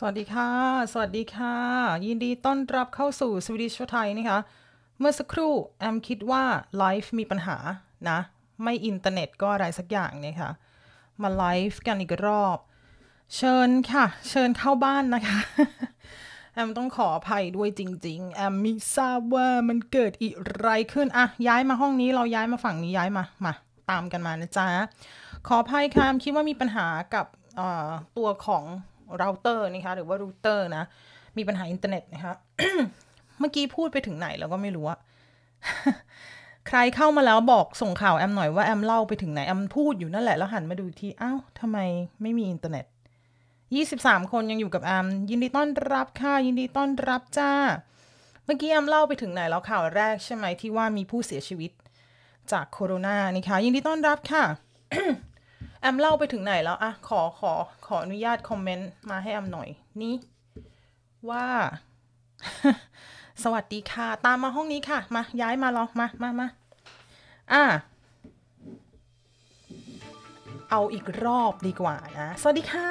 สวัสดีค่ะ สวัสดีค่ะ ยินดีต้อนรับเข้าสู่สวีดิชไทยนะคะ เมื่อสักครู่แอมคิดว่าไลฟ์มีปัญหานะ ไม่อินเทอร์เน็ตก็อะไรสักอย่างนี่ค่ะมาไลฟ์กันอีกรอบ เชิญค่ะ เชิญเข้าบ้านนะคะ แอมต้องขออภัยด้วยจริง ๆ แอมไม่ทราบว่ามันเกิดอะไรขึ้นอะย้ายมาห้องนี้เราย้ายมาฝั่งนี้ย้ายมา มา ตามกันมานะจ๊ะ ขออภัยค่ะแอมคิดว่ามีปัญหากับตัวของ เราเตอร์นะคะหรือว่ารูเตอร์นะ มีปัญหาอินเทอร์เน็ตนะคะ เมื่อกี้พูดไปถึงไหนแล้วก็ไม่รู้อะใครเข้ามาแล้วบอกส่งข่าวแอมหน่อยว่าแอมเล่าไปถึงไหน แอมพูดอยู่นั่นแหละแล้วหันมาดูอีกทีอ้าวทำไมไม่มีอินเทอร์เน็ต23 คนยังอยู่กับแอมยินดีต้อนรับค่ะยินดีต้อนรับจ้า เมื่อกี้แอมเล่าไปถึงไหนแล้วข่าวแรกใช่ไหมที่ว่ามีผู้เสียชีวิตจากโคโรนานี่ค่ะยินดีต้อนรับค่ะ แอมเล่าไปถึงไหนแล้วอะขอขอขออนุญาตคอมเมนต์มาให้แอมหน่อยนี่ว่า สวัสดีค่ะ ตามมาห้องนี้ค่ะ มาย้ายมาลองมามามาอะเอาอีกรอบดีกว่านะ สวัสดีค่ะ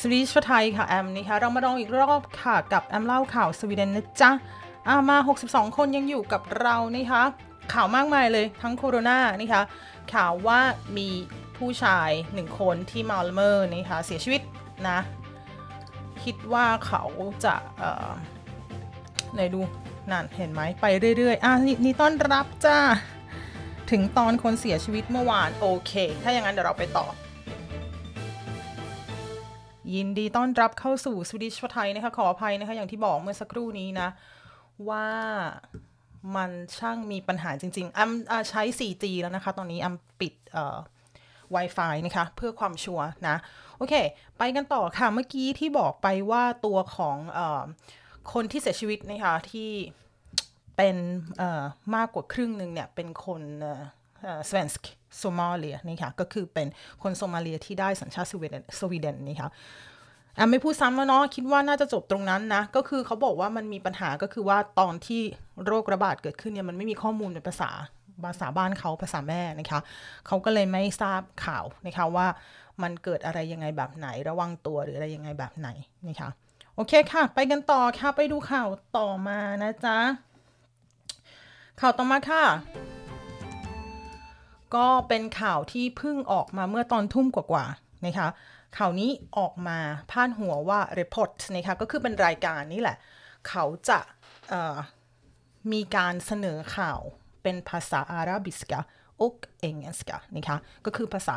สวีชไทยค่ะ แอมนี่ค่ะ เรามาลองอีกรอบค่ะ กับแอมเล่าข่าวสวีเดนนะจ๊ะอามา 62 คนยังอยู่กับเรานี่คะข่าวมากมายเลยทั้งโคโรนานี่คะข่าวว่ามี ผู้ชายหนึ่งคนที่มาลเมอร์นี่คะเสียชีวิตนะ คิดว่าเขาจะเอ่อไหนดูนั่นเห็นไหมไปเรื่อยๆ อะนี่นี่ต้อนรับจ้า ถึงตอนคนเสียชีวิตเมื่อวาน โอเค ถ้าอย่างนั้นเดี๋ยวเราไปต่อ ยินดีต้อนรับเข้าสู่สวิชไทยนะคะขออภัยนะคะ อย่างที่บอกเมื่อสักครู่นี้นะ ว่ามันช่างมีปัญหาจริงๆอมอ่าใช้ 4G แล้วนะคะ ตอนนี้แอมปิดเอ่อ Wi-Fi นะคะ เพื่อความชัวร์นะ โอเค ไปกันต่อค่ะ เมื่อกี้ที่บอกไปว่าตัวของอคนที่เสียชีวิตนะคะที่เป็นมากกว่าครึ่งหนึ่งเนี่ย เป็นคนเอ่อเอ่อ svensk โซมาเลียนี่ค่ะก็คือเป็นคนโซมาเลียที่ได้สัญชาติสวีเดนสวีเดนนี่ค่ะไม่พูดซ้ำแล้วเนาะคิดว่าน่าจะจบตรงนั้นนะ ก็คือเขาบอกว่ามันมีปัญหาก็คือว่าตอนที่โรคระบาดเกิดขึ้นเนี่ยมันไม่มีข้อมูลในภาษา ภาษาบ้านเขาภาษาแม่นะคะเขาก็เลยไม่ทราบข่าวนะคะว่ามันเกิดอะไรยังไงแบบไหนระวังตัวหรืออะไรยังไงแบบไหนนะคะโอเคค่ะ ไปกันต่อค่ะไปดูข่าวต่อมานะจ๊ะข่าวต่อมาค่ะ ก็เป็นข่าวที่เพิ่งออกมาเมื่อตอนทุ่มกว่าๆนะคะข่าวนี้ออกมาพาดหัวว่า report นะคะก็คือเป็นรายการนี่แหละ เขาจะมีการเสนอข่าว เป็นภาษาอาราบิสกาอกเองสกานะคะก็คือภาษา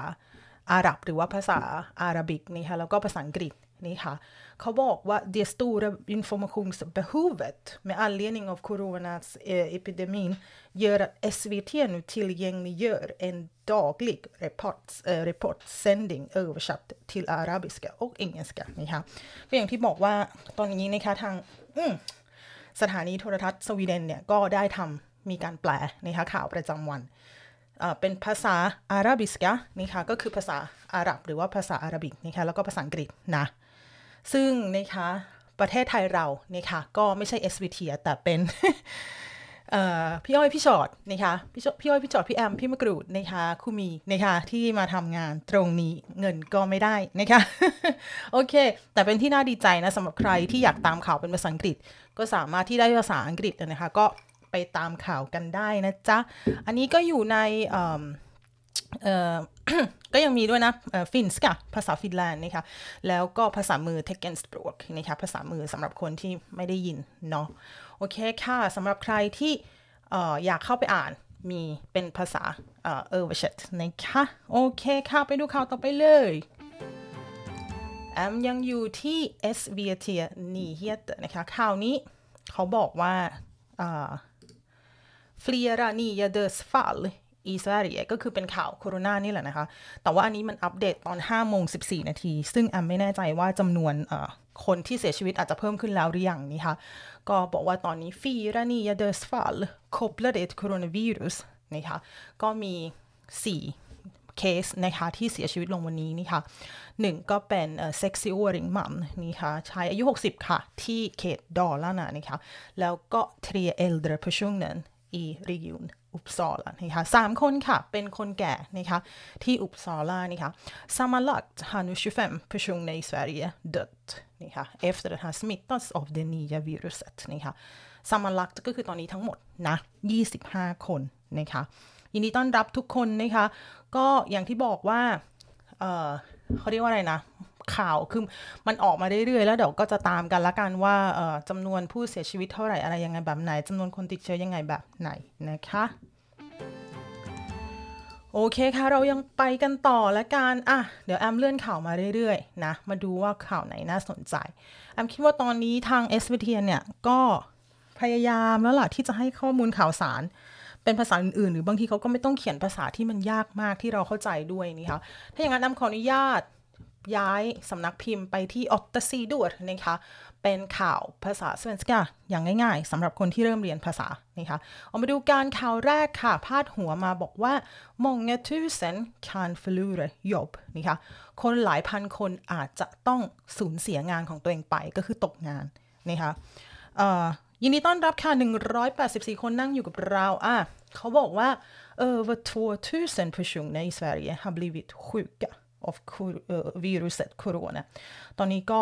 อาหรับหรือว่าภาษาอาหรับิกนะคะแล้วก็ภาษาอังกฤษนี่ค่ะเขาบอกว่า det stora informationsbehovet med anledning av coronas eh, epidemin gör att SVT nu tillgängliggör en daglig rapport, eh, rapportsändning översatt till arabiska och engelska นะคะก็อย่างที่บอกว่าตอนนี้นะคะทางสถานีโทรทัศน์สวีเดนเนี่ยก็ได้ทำ มีการแปลนะคะข่าวประจำวัน เป็นภาษาอาราบิสกะนะคะก็คือภาษาอาหรับหรือว่าภาษาอาหรับิกนะคะแล้วก็ภาษาอังกฤษนะซึ่งนะคะประเทศไทยเรานะคะก็ไม่ใช่ SVT แต่เป็นพี่อ้อยพี่ชอดนะคะพี่พี่อ้อยพี่ชอดพี่แอมพี่มะกรูดนะคะคุมีนะคะที่มาทำงานตรงนี้เงินก็ไม่ได้นะคะโอเค แต่เป็นที่น่าดีใจนะสำหรับใครที่อยากตามข่าวเป็นภาษาอังกฤษ ก็สามารถที่ได้ภาษาอังกฤษนะคะ ก็ ไปตามข่าวกันได้นะจ๊ะ อันนี้ก็อยู่ในเอิ่มเออก็ยังมีด้วยนะ finska ภาษาฟินแลนด์นะคะแล้วก็ภาษามือ t e c k e n s p r o k นะคะภาษามือสำหรับคนที่ไม่ได้ยินเนาะโอเคค่ะสำหรับใครที่อ่อยากเข้าไปอ่านมีเป็นภาษาเออเออร์เวชนะคะโอเคค่ะ ไปดูข่าวต่อไปเลยแอมยังอยู่ที่ SVT Nyheter นะคะข่าวนี้เขาบอกว่าอ่า flera nya dödsfall i Sverige ก็คือเป็นข่าวโคโรนานี่แหละนะคะ แต่ว่าอันนี้มันอัปเดตตอน5โมง14 นาที ซึ่งแอมไม่แน่ใจว่าจำนวนคนที่เสียชีวิตอาจจะเพิ่มขึ้นแล้วหรือยังนี่ค่ะก็บอกว่าตอนนี้ fyra nya dödsfall kopplade till coronavirus นะคะ ก็มี 4 เคสนะคะที่เสียชีวิตลงวันนี้นี่ค่ะหนึ่งก็เป็นเอ่อ 60-åring man นี่ค่ะชายอายุ 60 ค่ะ ที่เขตดอลลาร์นะนี่ค่ะแล้วก็ tre äldre personer i region อุปซอลานะคะสามคนค่ะ เป็นคนแก่นะคะที่อุปซอลานะคะ sammanlagt har nu 25 personer i Sverige dött นะคะ efter att ha smittats av det nya viruset นะคะ sammanlagt ก็คือตอนนี้ทั้งหมดนะ25 คนนะคะยินดีต้อนรับทุกคนนะคะ ก็อย่างที่บอกว่า เออเขาเรียกว่าอะไรนะ ข่าวคือมันออกมาเรื่อยๆแล้วเดี๋ยวก็จะตามกันละกันว่าจำนวนผู้เสียชีวิตเท่าไหร่อะไรยังไงแบบไหนจำนวนคนติดเชื้อยังไงแบบไหนนะคะโอเคค่ะเรายังไปกันต่อละกันอะเดี๋ยวแอมเลื่อนข่าวมาเรื่อยๆนะมาดูว่าข่าวไหนน่าสนใจแอมคิดว่าตอนนี้ทาง s อ t เนี่ยก็พยายามแล้วล่ะที่จะให้ข้อมูลข่าวสาร เป็นภาษาอื่นๆ หรือบางทีเขาก็ไม่ต้องเขียนภาษาที่มันยากมากที่เราเข้าใจด้วยนี่ค่ะถ้าอย่างนั้นแอมขออนุญาต ย้ายสำนักพิมพ์ไปที่ออตตซีดูดนะคะเป็นข่าวภาษาสเวนสกาอย่างง่ายๆสำหรับคนที่เริ่มเรียนภาษานะคะเอามาดูการข่าวแรกค่ะ พาดหัวมาบอกว่า många tusen kan förlora jobb นะคะคนหลายพันคนอาจจะต้องสูญเสียงานของตัวเองไปก็คือตกงานนะคะยินดีต้อนรับค่ะ 184 คนนั่งอยู่กับเราอะเขาบอกว่า över 2000 personer i Sverige har blivit sjuka av viruset corona ตอนนี้ก็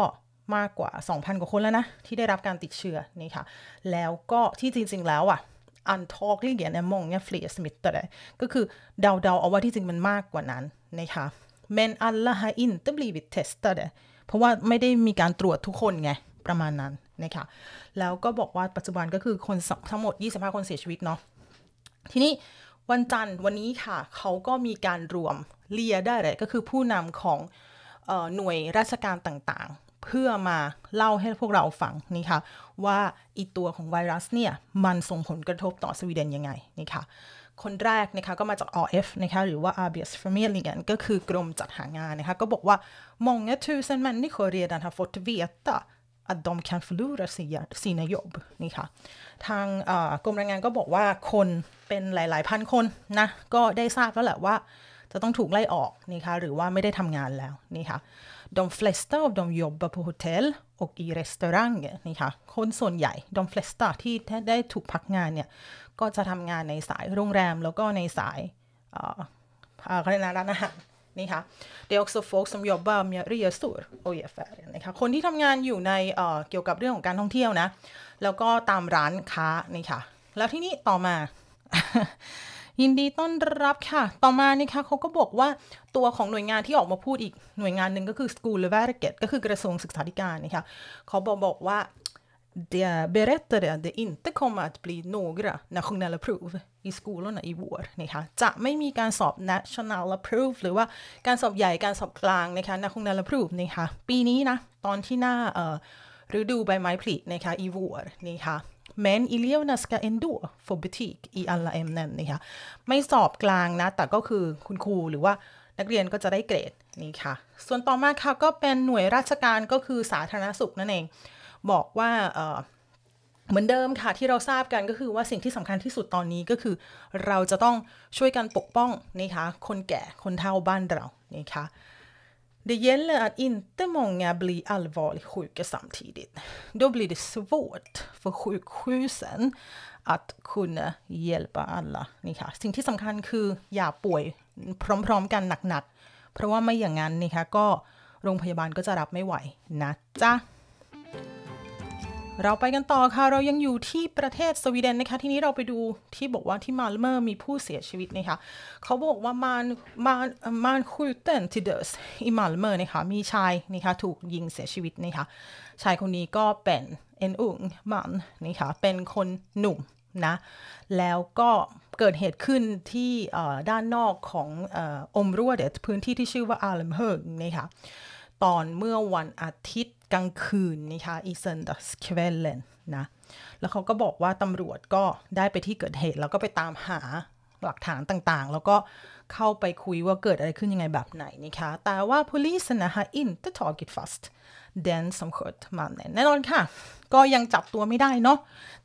มากกว่า 2,000 กว่าคนแล้วนะ ที่ได้รับการติดเชื้อนี่ค่ะ แล้วก็ที่จริง ๆ แล้วอะ antagligen är många fler smittade ก็คือเดาๆเอาว่าที่จริงมันมากกว่านั้นนะคะ men alla har inte blivit testade เพราะว่าไม่ได้มีการตรวจทุกคนไง ประมาณนั้นนะคะแล้วก็บอกว่าปัจจุบันก็คือคนทั้งหมด 25 คนเสียชีวิตเนาะทีนี้วันจันทร์วันนี้ค่ะ เขาก็มีการรวม เลียได้เลยก็คือผู้นำของออหน่วยราชการต่างๆ เพื่อมาเล่าให้พวกเราฟังนี่ค่ะว่าอีตัวของไวรัสเนี่ยมันส่งผลกระทบต่อสวีเดนยังไงนี่ค่ะคนแรกนะคะก็มาจาก RF นะคะหรือว่า Arbetsförmedlingen ก็คือกรมจัดหางานนะคะก็บอกว่า många tusen människor redan har fått veta att de kan förlora sina jobb นี่ค่ะ ทางกรมแรงงานก็บอกว่าคนเป็นหลาย ๆ พันคนนะ ก็ได้ทราบแล้วแหละว่า จะต้องถูกไล่ออกนี่ค่ะหรือว่าไม่ได้ทำงานแล้วนี่ค่ะ de flesta av dem jobbar på hotell och i restauranger นี่ค่ะคนส่วนใหญ่ de flesta ที่ได้ถูกพักงานเนี่ย ก็จะทำงานในสายโรงแรมแล้วก็ในสายเอ่อเขาเรียกร้านอาหารนี่ค่ะ det är också folk som jobbar med resor och i affärer นะคะคนที่ทำงานอยู่ในเกี่ยวกับเรื่องของการท่องเที่ยวนะ แล้วก็ตามร้านค้านี่ค่ะแล้วที่นี้ต่อมา ยินดีต้อนรับค่ะ ต่อมานี่คะเขาก็บอกว่าตัวของหน่วยงานที่ออกมาพูดอีกหน่วยงานหนึ่งก็คือ Skolverket ก็คือกระทรวงศึกษาธิการนี่ค่ะเขาบอกบอกว่า de berättade att det inte kommer att bli några nationella prov i skolorna i vår นะคะ จะไม่มีการสอบ national prove หรือว่าการสอบใหญ่ การสอบกลางนะคะ national prove นะคะ ปีนี้นะ ตอนที่หน้าเอ่อฤดูใบไม้ผลินะคะ i vår นะคะ men eleverna ska ändå få betyg i alla ämnen นะคะไม่สอบกลางนะ แต่ก็คือคุณครูหรือว่านักเรียนก็จะได้เกรดนี่ค่ะ ส่วนต่อมาค่ะ ก็เป็นหน่วยราชการก็คือสาธารณสุขนั่นเอง บอกว่าเเหมือนเดิมค่ะที่เราทราบกันก็คือว่าสิ่งที่สำคัญที่สุดตอนนี้ก็คือ เราจะต้องช่วยกันปกป้องนะคะคนแก่คนเฒ่าบ้านเรานะคะ Det gäller att inte många blir allvarligt sjuka samtidigt. Då blir det svårt för sjukhusen att kunna hjälpa alla. นี่ค่ะสิ่งที่สำคัญคืออย่าป่วยพร้อมๆกันหนักๆ เพราะว่าไม่อย่างนั้นนะคะก็โรงพยาบาลก็จะรับไม่ไหวนะจ๊ะ เราไปกันต่อค่ะ เรายังอยู่ที่ประเทศสวีเดนนะคะ ทีนี้เราไปดูที่บอกว่าที่มาลเมอร์มีผู้เสียชีวิตนะคะเขาบอกว่ามานมานมานคูเตนที่เดสอิมาลเมอร์นะคะมีชายนะคะถูกยิงเสียชีวิตนะคะชายคนนี้ก็เป็นเอ็นอุงมันนะคะเป็นคนหนุ่มนะแล้วก็เกิดเหตุขึ้นที่ด้านนอกของområde พื้นที่ที่ชื่อว่า Almhög นะคะตอนเมื่อวันอาทิตย์ กลางคืนนะคะ i söndags kvällen นะ แล้วเขาก็บอกว่าตำรวจก็ได้ไปที่เกิดเหตุ แล้วก็ไปตามหาหลักฐานต่างๆ แล้วก็เข้าไปคุยว่าเกิดอะไรขึ้นยังไงแบบไหนนะคะแต่ว่า polisen har inte tagit fast den som sköt mannen แน่นอนค่ะ ก็ยังจับตัวไม่ได้เนาะ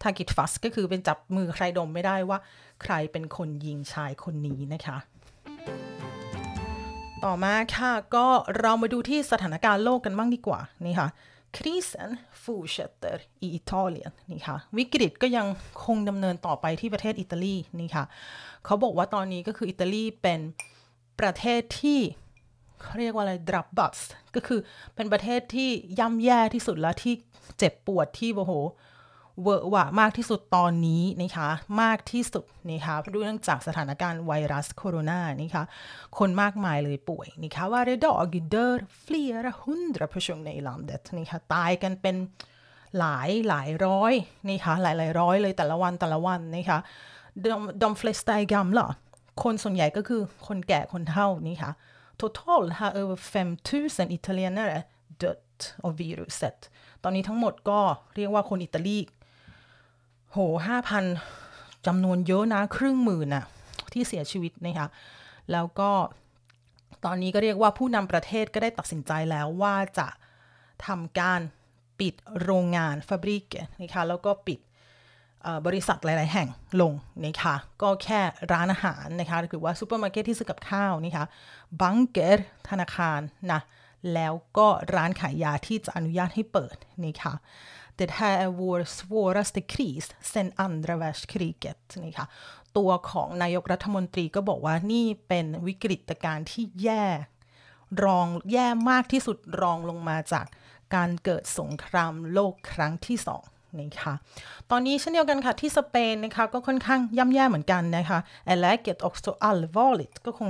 tagit fast ก็คือเป็นจับมือใครดมไม่ได้ว่า ใครเป็นคนยิงชายคนนี้นะคะ ต่อมาค่ะ ก็เรามาดูที่สถานการณ์โลกกันบ้างดีกว่า นี่ค่ะ krisen fortsätter i Italien นี่ค่ะ วิกฤตก็ยังคงดำเนินต่อไปที่ประเทศอิตาลีนี่ค่ะ เขาบอกว่าตอนนี้ก็คืออิตาลีเป็นประเทศที่เขาเรียกว่าอะไรดรับบัสก็คือเป็นประเทศที่ย่ำแย่ที่สุดแล้วที่เจ็บปวดที่โอ้โห เวอร์วะมากที่สุดตอนนี้นะคะมากที่สุดนะคะเรื่องจากสถานการณ์ไวรัสโคโรนานี่ค่ะคนมากมายเลยป่วยนะคะว่า varje dag dör flera hundra personer i landet นี่ค่ะตายกันเป็นหลายหลายร้อยนี่ค่ะหลายหลายร้อยเลยแต่ละวันแต่ละวันนะคะ de, de flesta är gamla คนส่วนใหญ่ก็คือคนแก่คนเฒ่านี่ค่ะ total har över 5000 italienare dött av viruset ตอนนี้ทั้งหมดก็เรียกว่าคนอิตาลี โหห้าพันจำนวนเยอะนะครึ่งหมื่นน่ะที่เสียชีวิตนะคะแล้วก็ตอนนี้ก็เรียกว่าผู้นำประเทศก็ได้ตัดสินใจแล้วว่าจะทำการปิดโรงงาน fabrik นะคะแล้วก็ปิดบริษัทหลาย ๆ แห่งลงนะคะก็แค่ร้านอาหารนะคะหรือว่าซูเปอร์มาร์เก็ตที่ซื้อกับข้าวนะคะบังเกอร์ธนาคารนะแล้วก็ร้านขายยาที่จะอนุญาตให้เปิดนะคะ Det här är vår svåraste kris sen andra världskriget นะคะตัวของนายกรัฐมนตรีก็บอกว่านี่เป็นวิกฤตการณ์ที่แย่รองแย่มากที่สุดรองลงมาจากการเกิดสงครามโลกครั้งที่สองนะคะตอนนี้เช่นเดียวกันค่ะที่สเปนนะคะก็ค่อนข้างย่ำแย่เหมือนกันนะคะ Läget också allvarligt ก็คง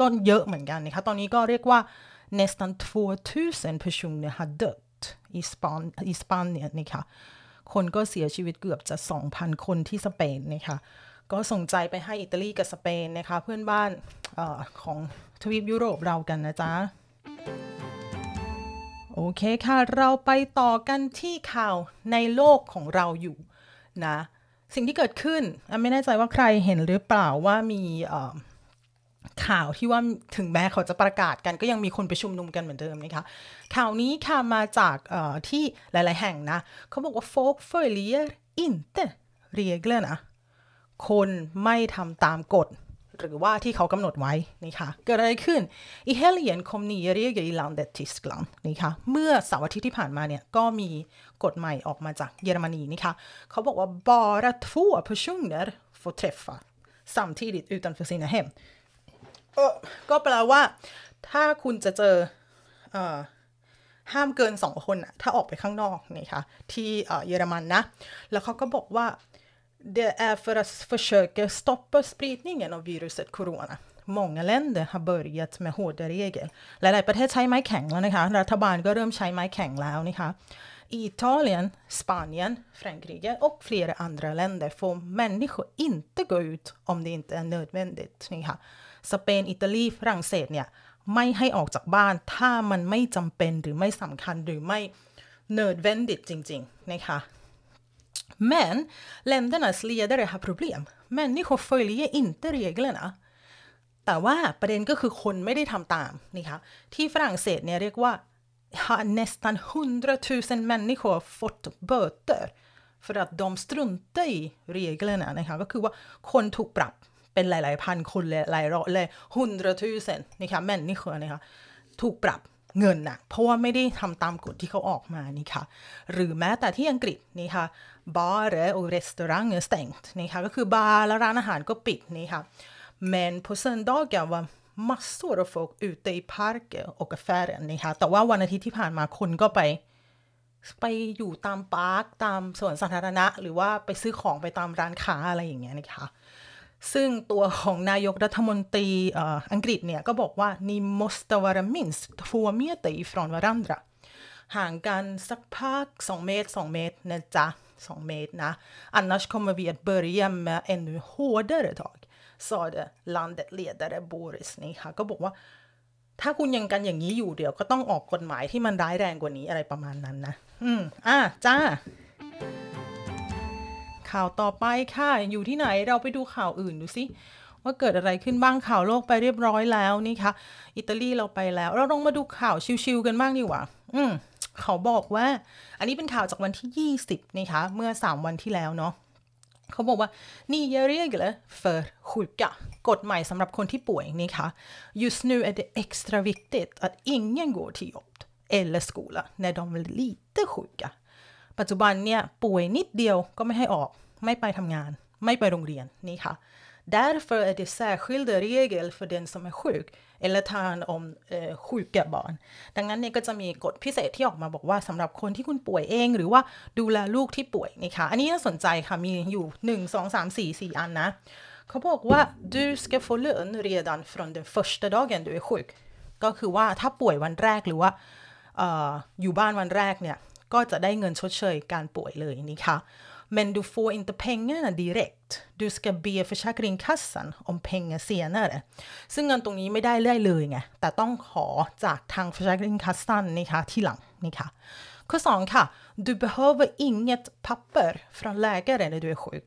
ก็เยอะเหมือนกันนะคะตอนนี้ก็เรียกว่า nästan 2000 personer har dött i, Span i Spanien นะคะคนก็เสียชีวิตเกือบจะ 2,000 คนที่สเปนนะคะก็ส่งใจไปให้อิตาลีกับสเปนนะคะ เพื่อนบ้านออของทวีปยุโรปเรากันนะจ๊ะ โอเคค่ะ เราไปต่อกันที่ข่าวในโลกของเราอยู่นะ สิ่งที่เกิดขึ้นไม่แน่ใจว่าใครเห็นหรือเปล่าว่ามี ข่าวที่ว่าถึงแม้เขาจะประกาศกันก็ยังมีคนไปชุมนุมกันเหมือนเดิมนะคะข่าวนี้ค่ะมาจากที่หลาย ๆ แห่งนะ เขาบอกว่า folk följer inte reglerna คนไม่ทำตามกฎหรือว่าที่เขากำหนดไว้นี่ค่ะเกิดอะไรขึ้น i helgen kom nya regler i landet Tyskland นี่ค่ะเมื่อเสาร์อาทิตย์ที่ผ่านมาเนี่ยก็มีกฎใหม่ออกมาจากเยอรมนีนี่ค่ะเขาบอกว่า bara två personer får träffa samtidigt utanför sina hem ก็แปลว่า ถ้าคุณจะเจออห้ามเกินสองคนอะถ้าออกไปข้างนอกนี่ค่ะที่เยอรมันนะ แล้วเขาก็บอกว่า det är för att försöka stoppa spridningen av viruset corona. Många länder har börjat med hårda regler. หลายๆประเทศใช้ไม้แข็งแล้วนะคะ รัฐบาลก็เริ่มใช้ไม้แข็งแล้วนะคะ Italien, Spanien, Frankrike och flera andra länder får människor inte gå ut om det inte är nödvändigt. นี่ค่ะ สเปน อิตาลี ฝรั่งเศสเนี่ยไม่ให้ออกจากบ้านถ้ามันไม่จำเป็นหรือไม่สำคัญหรือไม่ nödvändigt จริงๆนะคะ Men ländernas ledare har problem. Människor följer inte reglerna. แต่ว่าประเด็นก็คือคนไม่ได้ทำตามนี่คะที่ฝรั่งเศสเนี่ยเรียกว่า har nästan 100 000 människor fått böter för att de struntar i reglerna นะคะก็คือว่าคนถูกปรับ เป็นหลาย ๆ พันคนเลยหลายร้อยเลย hundra tusen นนะคะแม่นนี่คือนะคะถูกปรับเงินนะเพราะว่าไม่ได้ทำตามกฎที่เขาออกมานี่ค่ะ หรือแม้แต่ที่อังกฤษนี่ค่ะ bar och restauranger stängt นี่ค่ะก็คือบาร์และร้านอาหารก็ปิดนี่ค่ะ men på söndagar var massor av folk ute i parker och affärer นี่ค่ะแต่ว่าวันอาทิตย์ที่ผ่านมาคนก็ไปไปอยู่ตามปาร์คตามสวนสาธารณะ หรือว่าไปซื้อของไปตามร้านค้าอะไรอย่างเงี้ยนะคะ ซึ่งตัวของนายกรัฐมนตรีอังกฤษเนี่ยก็บอกว่า ni måste vara minst två meter ifrån varandra ห่างกันสักพัก2เมตร 2 เมตรนะจ๊ะ 2 เมตรนะ annars kommer vi att börja med ännu hårdare tag sa det landet ledare Boris นี่ค่ะก็บอกว่า ถ้าคุณยังกันอย่างนี้อยู่เดี๋ยวก็ต้องออกกฎหมายที่มันร้ายแรงกว่านี้อะไรประมาณนั้นนะ อืม อะจ้า ข่าวต่อไปค่ะ อยู่ที่ไหนเราไปดูข่าวอื่นดูสิว่าเกิดอะไรขึ้นบ้างข่าวโลกไปเรียบร้อยแล้วนี่คะอิตาลีเราไปแล้ว เราลองมาดูข่าวชิวๆกันบ้างดีกว่า อืมเขาบอกว่า อันนี้เป็นข่าวจากวันที่ 20นี่คะเมื่อ 3 วันที่แล้วเนาะเขาบอกว่า nya regler för sjuka กฎใหม่สำหรับคนที่ป่วยนี่คะ just nu är det extra viktigt att ingen går till jobb eller skola när de är lite sjuka ปัจจุบันเนี่ยป่วยนิดเดียวก็ไม่ให้ออก ไม่ไปทำงาน ไม่ไปโรงเรียนนี่ค่ะ Därför är det särskilda regel för den som är sjuk eller tar hand om eh, sjuka barn ดังนั้นเนี่ยก็จะมีกฎพิเศษที่ออกมาบอกว่าสำหรับคนที่คุณป่วยเอง หรือว่าดูแลลูกที่ป่วยนี่ค่ะ อันนี้น่าสนใจค่ะ มีอยู่ 1 2 3 4 4 อันนะ เขาบอกว่า du ska få lön redan från den första dagen du är sjuk ก็คือว่าถ้าป่วยวันแรกหรือว่าอออยู่บ้านวันแรกเนี่ย ก็จะได้เงินชดเชยการป่วยเลยนี่ค่ะ Men du får inte pengarna direkt. Du ska be Försäkringskassan om pengar senare. ซึ่งเงินตรงนี้ไม่ได้ได้เลยไง แต่ต้องขอจากทาง Försäkringskassan นะคะที่หลังนี่ค่ะข้อสองค่ะ Du behöver inget papper från läkare när du är sjuk.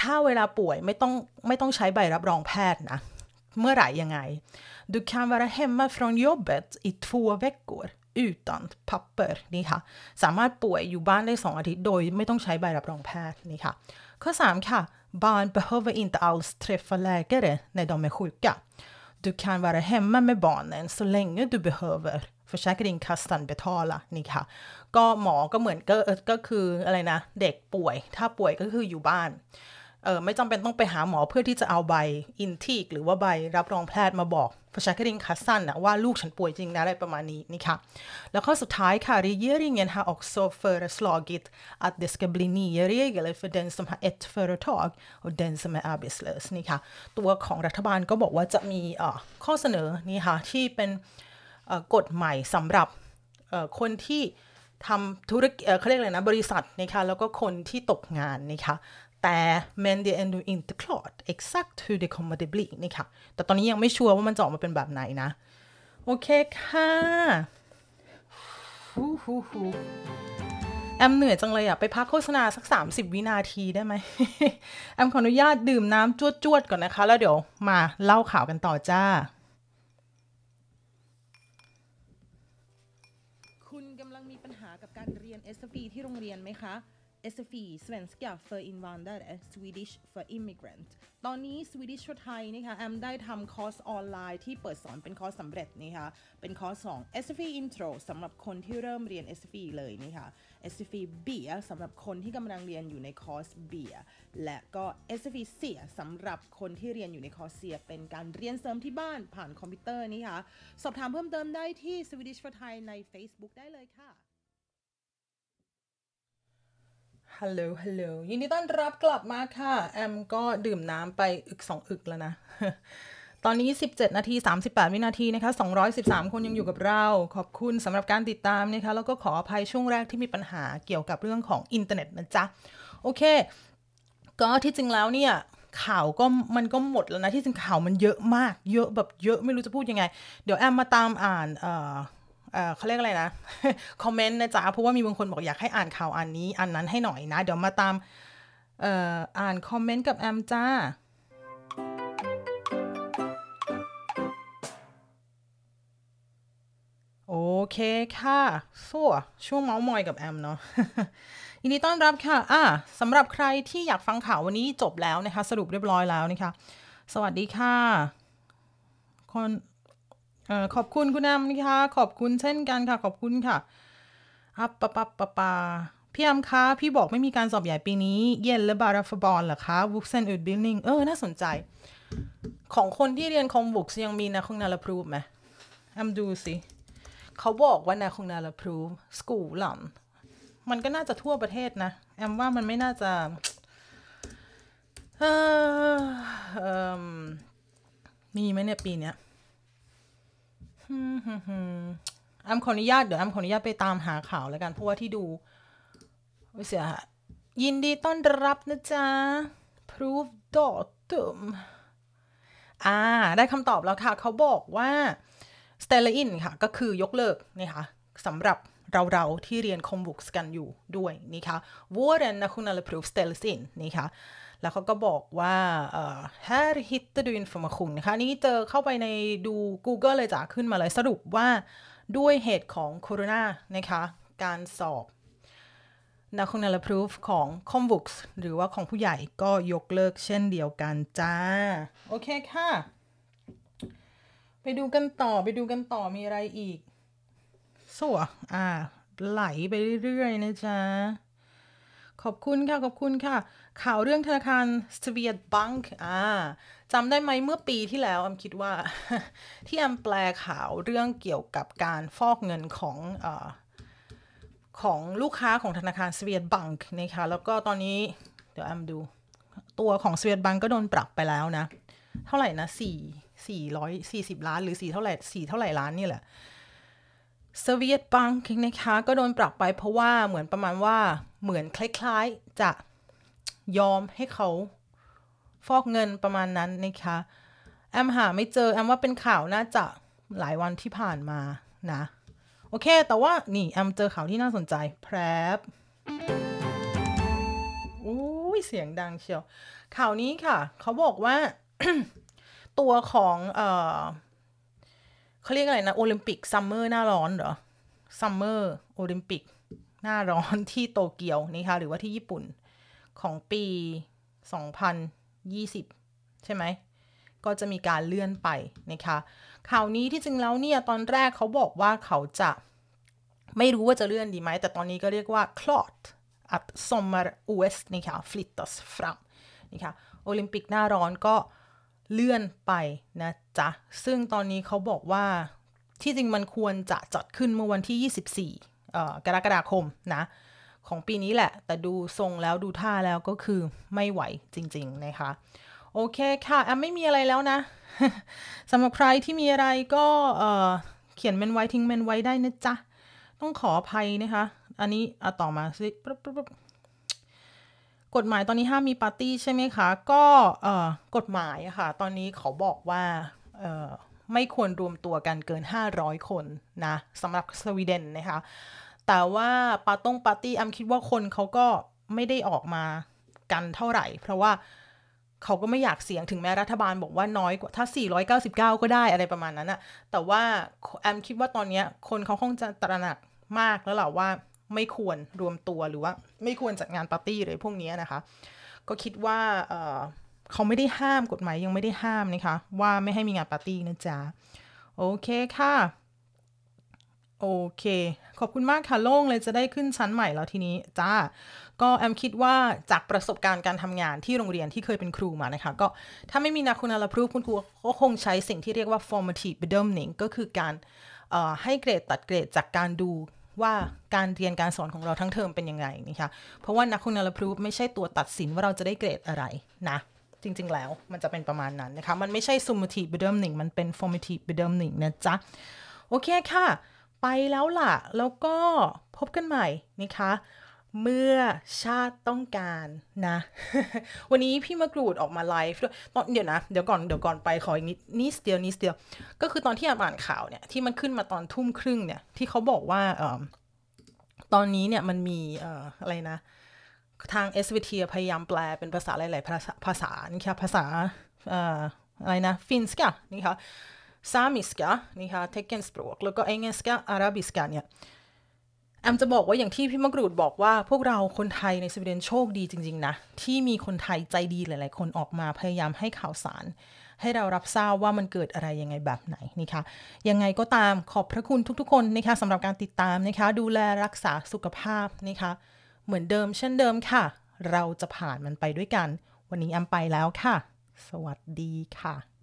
ถ้าเวลาป่วยไม่ต้องไม่ต้องใช้ใบรับรองแพทย์นะ เมื่อไหร่ยังไง Du kan vara hemma från jobbet i två veckor utan papper นี่ค่ะ สามารถป่วยอยู่บ้านได้ 2 อาทิตย์โดยไม่ต้องใช้ใบรับรองแพทย์นี่ค่ะ ข้อ 3 ค่ะ Barn behöver inte alls träffa läkare när de är sjuka. Du kan vara hemma med barnen så länge du behöver. Försäkringskassan betala นี่ค่ะ ก็หมอก็เหมือนก็ก็คืออะไรนะ เด็กป่วย ถ้าป่วยก็คืออยู่บ้าน เออไม่จำเป็นต้องไปหาหมอเพื่อที่จะเอาใบอินทีกหรือว่าใบรับรองแพทย์มาบอก Försäkringskassan นะว่าลูกฉันป่วยจริงนะอะไรประมาณนี้นี่ค่ะ แล้วข้อสุดท้ายค่ะ regeringen har också föreslagit att det ska bli nya regler för den som har ett företag och den som är arbetslös นี่ค่ะ ตัวของรัฐบาลก็บอกว่าจะมีเอ่อข้อเสนอนี่ค่ะ ที่เป็นกฎใหม่สำหรับคนที่ทำธุรกิจเขาเรียกอะไรนะ บริษัทนะคะแล้วก็คนที่ตกงานนะคะ men det är ändå inte klart exakt hur det kommer att bli นี่ค่ะ แต่ตอนนี้ยังไม่ชัวร์ว่ามันจะออกมาเป็นแบบไหนนะ โอเคค่ะฮูฮูฮูแอมเหนื่อยจังเลยอะไปพักโฆษณาสัก 30 วินาทีได้ไหม แอมขออนุญาตดื่มน้ำจวดๆก่อนนะคะ แล้วเดี๋ยวมาเล่าข่าวกันต่อจ้า คุณกำลังมีปัญหากับการเรียน SFI ที่โรงเรียนไหมคะ SFI Svenska för invandrare Swedish for immigrant ตอนนี้ Swedish for ไทยนะคะแอมได้ทำคอร์สออนไลน์ที่เปิดสอนเป็นคอร์สสำเร็จนะคะเป็นคอร์สของ SFI Intro สำหรับคนที่เริ่มเรียน SFI เลยนะคะ SFI B สำหรับคนที่กำลังเรียนอยู่ในคอร์ส B และก็ SFI C สำหรับคนที่เรียนอยู่ในคอร์ส C เป็นการเรียนเสริมที่บ้านผ่านคอมพิวเตอร์นี่ค่ะสอบถามเพิ่มเติมได้ที่ Swedish for Thai ใน Facebook ได้เลยค่ะ ฮัลโหล ฮัลโหล ยินดีต้อนรับกลับมาค่ะ แอมก็ดื่มน้ำไปอึกสองอึกแล้วนะ ตอนนี้ 17 นาที 38 วินาทีนะคะ 213 คนยังอยู่กับเรา ขอบคุณสำหรับการติดตามนะคะ แล้วก็ขออภัยช่วงแรกที่มีปัญหาเกี่ยวกับเรื่องของอินเทอร์เน็ตนะจ๊ะ โอเค ก็ที่จริงแล้วเนี่ยข่าวก็มันก็หมดแล้วนะที่จริงข่าวมันเยอะมาก เยอะแบบเยอะไม่รู้จะพูดยังไง เดี๋ยวแอมมาตามอ่าน เขาเรียกอะไรนะ คอมเมนต์นะจ๊ะ เพราะว่ามีบางคนบอกอยากให้อ่านข่าวอันนี้ อันนั้นให้หน่อยนะ เดี๋ยวมาตามอ่ออ่านคอมเมนต์กับแอมจ้า โอเคค่ะสู้ช่วงเมาส์มอยกับแอมเนาะยินดีต้อนรับค่ะ อ่าสำหรับใครที่อยากฟังข่าววันนี้จบแล้วนะคะ สรุปเรียบร้อยแล้วนะคะ สวัสดีค่ะ คน อขอบคุณคุณแอมนะคะขอบคุณเช่นกันค่ะ ขอบคุณค่ะอัปปะปะปะปะพี่แอมคะ พี่บอกไม่มีการสอบใหญ่ปีนี้ เย็นและบาราฟบอลเหรอคะวุกเซนอุดบิลลิงเออ น่าสนใจ ของคนที่เรียนคอมบุกยังมีนะคงนาลพรูฟไหมแอมดูสิเขาบอกว่านาคงนาลพรูฟสกูลลันมันก็น่าจะทั่วประเทศนะ แอมว่ามันไม่น่าจะเออมมีไหมเนี่ยปีเนี้ย แอมขออนุญาตเดี๋ยวแอมขออนุญาตไปตามหาข่าวแล้วกันเพราะว่าที่ดูเสียหายินดีต้อนรับนะจ๊ะ proof datum อ่า ได้คำตอบแล้วค่ะ เขาบอกว่า s t e l l a i n ค่ะ ก็คือยกเลิกนี่ค่ะสำหรับเราๆที่เรียนคอมบุกกันอยู่ด้วยนี่ค่ะ våren n a t i o n a l prov ställs in นี่ค่ะ แล้วเขาก็บอกว่าเอ่อ här hittar du information นะคะนี้เจอเข้าไปในดู Google เลยจ้ะขึ้นมาเลยสรุปว่าด้วยเหตุของโคโรนานะคะ การสอบ national proof ของ c o m b o o k s หรือว่าของผู้ใหญ่ก็ยกเลิกเช่นเดียวกันจ้า โอเคค่ะ ไปดูกันต่อไปดูกันต่อมีอะไรอีกสัวอ่า ไหลไปเรื่อยๆนะจ๊ะ ขอบคุณค่ะ ขอบคุณค่ะข่าวเรื่องธนาคารสวีดบังก์อ่าจำได้ไหมเมื่อปีที่แล้วอำคิดว่า ที่อำแปลข่าวเรื่องเกี่ยวกับการฟอกเงินของอของลูกค้าของธนาคารสวีดบังก์นะคะแล้วก็ตอนนี้เดี๋ยวแอมดู ตัวของสวีดบังก์ก็โดนปรับไปแล้วนะ เท่าไหร่นะสี่สี่ร้อยสี่สิบล้านหรือสี่เท่าไหร่สี่เท่าไหร่ล้านนี่แหละสวีดบังก์นะคะก็โดนปรับไปเพราะว่าเหมือนประมาณว่าเหมือนคล้ายๆจะ ยอมให้เขาฟอกเงินประมาณนั้นนะคะแอมหาไม่เจอแอมว่าเป็นข่าวน่าจะหลายวันที่ผ่านมานะ โอเค แต่ว่านี่แอมเจอข่าวที่น่าสนใจแพรบอุ้ยเสียงดังเชียวข่าวนี้ค่ะ เขาบอกว่าตัวของเออเขาเรียกอะไรนะโอลิมปิก summer หน้าร้อนเหรอซัมเมอร์โอลิมปิกหน้าร้อนที่โตเกียวนะคะหรือว่าที่ญี่ปุ่น ของปี 2020 ใช่ไหม ก็จะมีการเลื่อนไปนะคะข่าวนี้ที่จริงแล้วเนี่ยตอนแรกเขาบอกว่าเขาจะไม่รู้ว่าจะเลื่อนดีไหม แต่ตอนนี้ก็เรียกว่า klart att sommar-OS นะคะ flyttas fram นะคะโอลิมปิกหน้าร้อนก็เลื่อนไปนะจ๊ะ ซึ่งตอนนี้เขาบอกว่าที่จริงมันควรจะจัดขึ้นเมื่อวันที่ 24กรกฎาคมนะ ของปีนี้แหละ แต่ดูทรงแล้วดูท่าแล้วก็คือไม่ไหวจริง ๆ นะคะ โอเคค่ะแอมไม่มีอะไรแล้วนะสำหรับใครที่มีอะไรก็เเขียนเมนไว้ทิ้งเมนไว้ได้นะจ๊ะ ต้องขออภัยนะคะ อันนี้อะต่อมาสิกฎหมายตอนนี้ห้ามมีปาร์ตี้ใช่ไหมคะ ก็กฎหมายอะค่ะ ตอนนี้เขาบอกว่าไม่ควรรวมตัวกันเกิน 500 คนนะสำหรับสวีเดนนะคะ แต่ว่าปาต้งปาร์ตี้แอมคิดว่าคนเขาก็ไม่ได้ออกมากันเท่าไหร่ เพราะว่าเขาก็ไม่อยากเสี่ยงถึงแม้รัฐบาลบอกว่าน้อยกว่าถ้า 499 ก็ได้อะไรประมาณนั้นอะแต่ว่าแอมคิดว่าตอนนี้คนเขาคงจะตระหนักมากแล้วแหละว่าไม่ควรรวมตัวหรือว่า ไม่ควรจัดงานปาร์ตี้เลยพวกนี้นะคะ ก็คิดว่าเเขาไม่ได้ห้ามกฎหมายยังไม่ได้ห้ามนะคะ ว่าไม่ให้มีงานปาร์ตี้นะจ๊ะ โอเคค่ะ โอเค ขอบคุณมากค่ะโล่งเลยจะได้ขึ้นชั้นใหม่แล้วทีนี้จ้า ก็แอมคิดว่าจากประสบการณ์การทำงานที่โรงเรียนที่เคยเป็นครูมานะคะ ก็ถ้าไม่มีนักคุณลพรูคุณครูก็คงใช้สิ่งที่เรียกว่า formative bedömning ก็คือการให้เกรดตัดเกรดจากการดูว่าการเรียนการสอนของเราทั้งเทอมเป็นยังไงนะคะเพราะว่านักคุณลพรูไม่ใช่ตัวตัดสินว่าเราจะได้เกรดอะไรนะจริง ๆ แล้วมันจะเป็นประมาณนั้นนะคะ มันไม่ใช่ summative bedömning มันเป็น formative bedömning นะจ๊ะ โอเคค่ะ ไปแล้วล่ะ แล้วก็พบกันใหม่นะคะ เมื่อชาติต้องการนะ วันนี้พี่มะกรูดออกมาไลฟ์ด้วยตอนเดี๋ยวนะ เดี๋ยวก่อนเดี๋ยวก่อนไปขออีกนิดนิดเดียวนิดเดียว ก็คือตอนที่อ่านข่าวเนี่ย ที่มันขึ้นมาตอนทุ่มครึ่งเนี่ย ที่เขาบอกว่าออตอนนี้เนี่ยมันมีอะไรนะ ทาง SVT พยายามแปลเป็นภาษาหลาย ๆ ภาษาภาษานี่ค่ะภาษาอะไรนะฟินสกานี่ค่ะ samiska นี่ค่ะ teckenspråk แล้วก็ engelska arabiska เนี่ยแอมจะบอกว่าอย่างที่พี่มะกรูดบอกว่าพวกเราคนไทยในสวีเดนโชคดีจริง ๆ นะ ที่มีคนไทยใจดีหลาย ๆ คนออกมาพยายามให้ข่าวสาร ให้เรารับทราบว่ามันเกิดอะไรยังไงแบบไหนนี่คะยังไงก็ตามขอบพระคุณทุก ๆ คนนะคะสำหรับการติดตามนะคะ ดูแลรักษาสุขภาพนะคะ เหมือนเดิมเช่นเดิมค่ะ เราจะผ่านมันไปด้วยกัน วันนี้แอมไปแล้วค่ะ สวัสดีค่ะ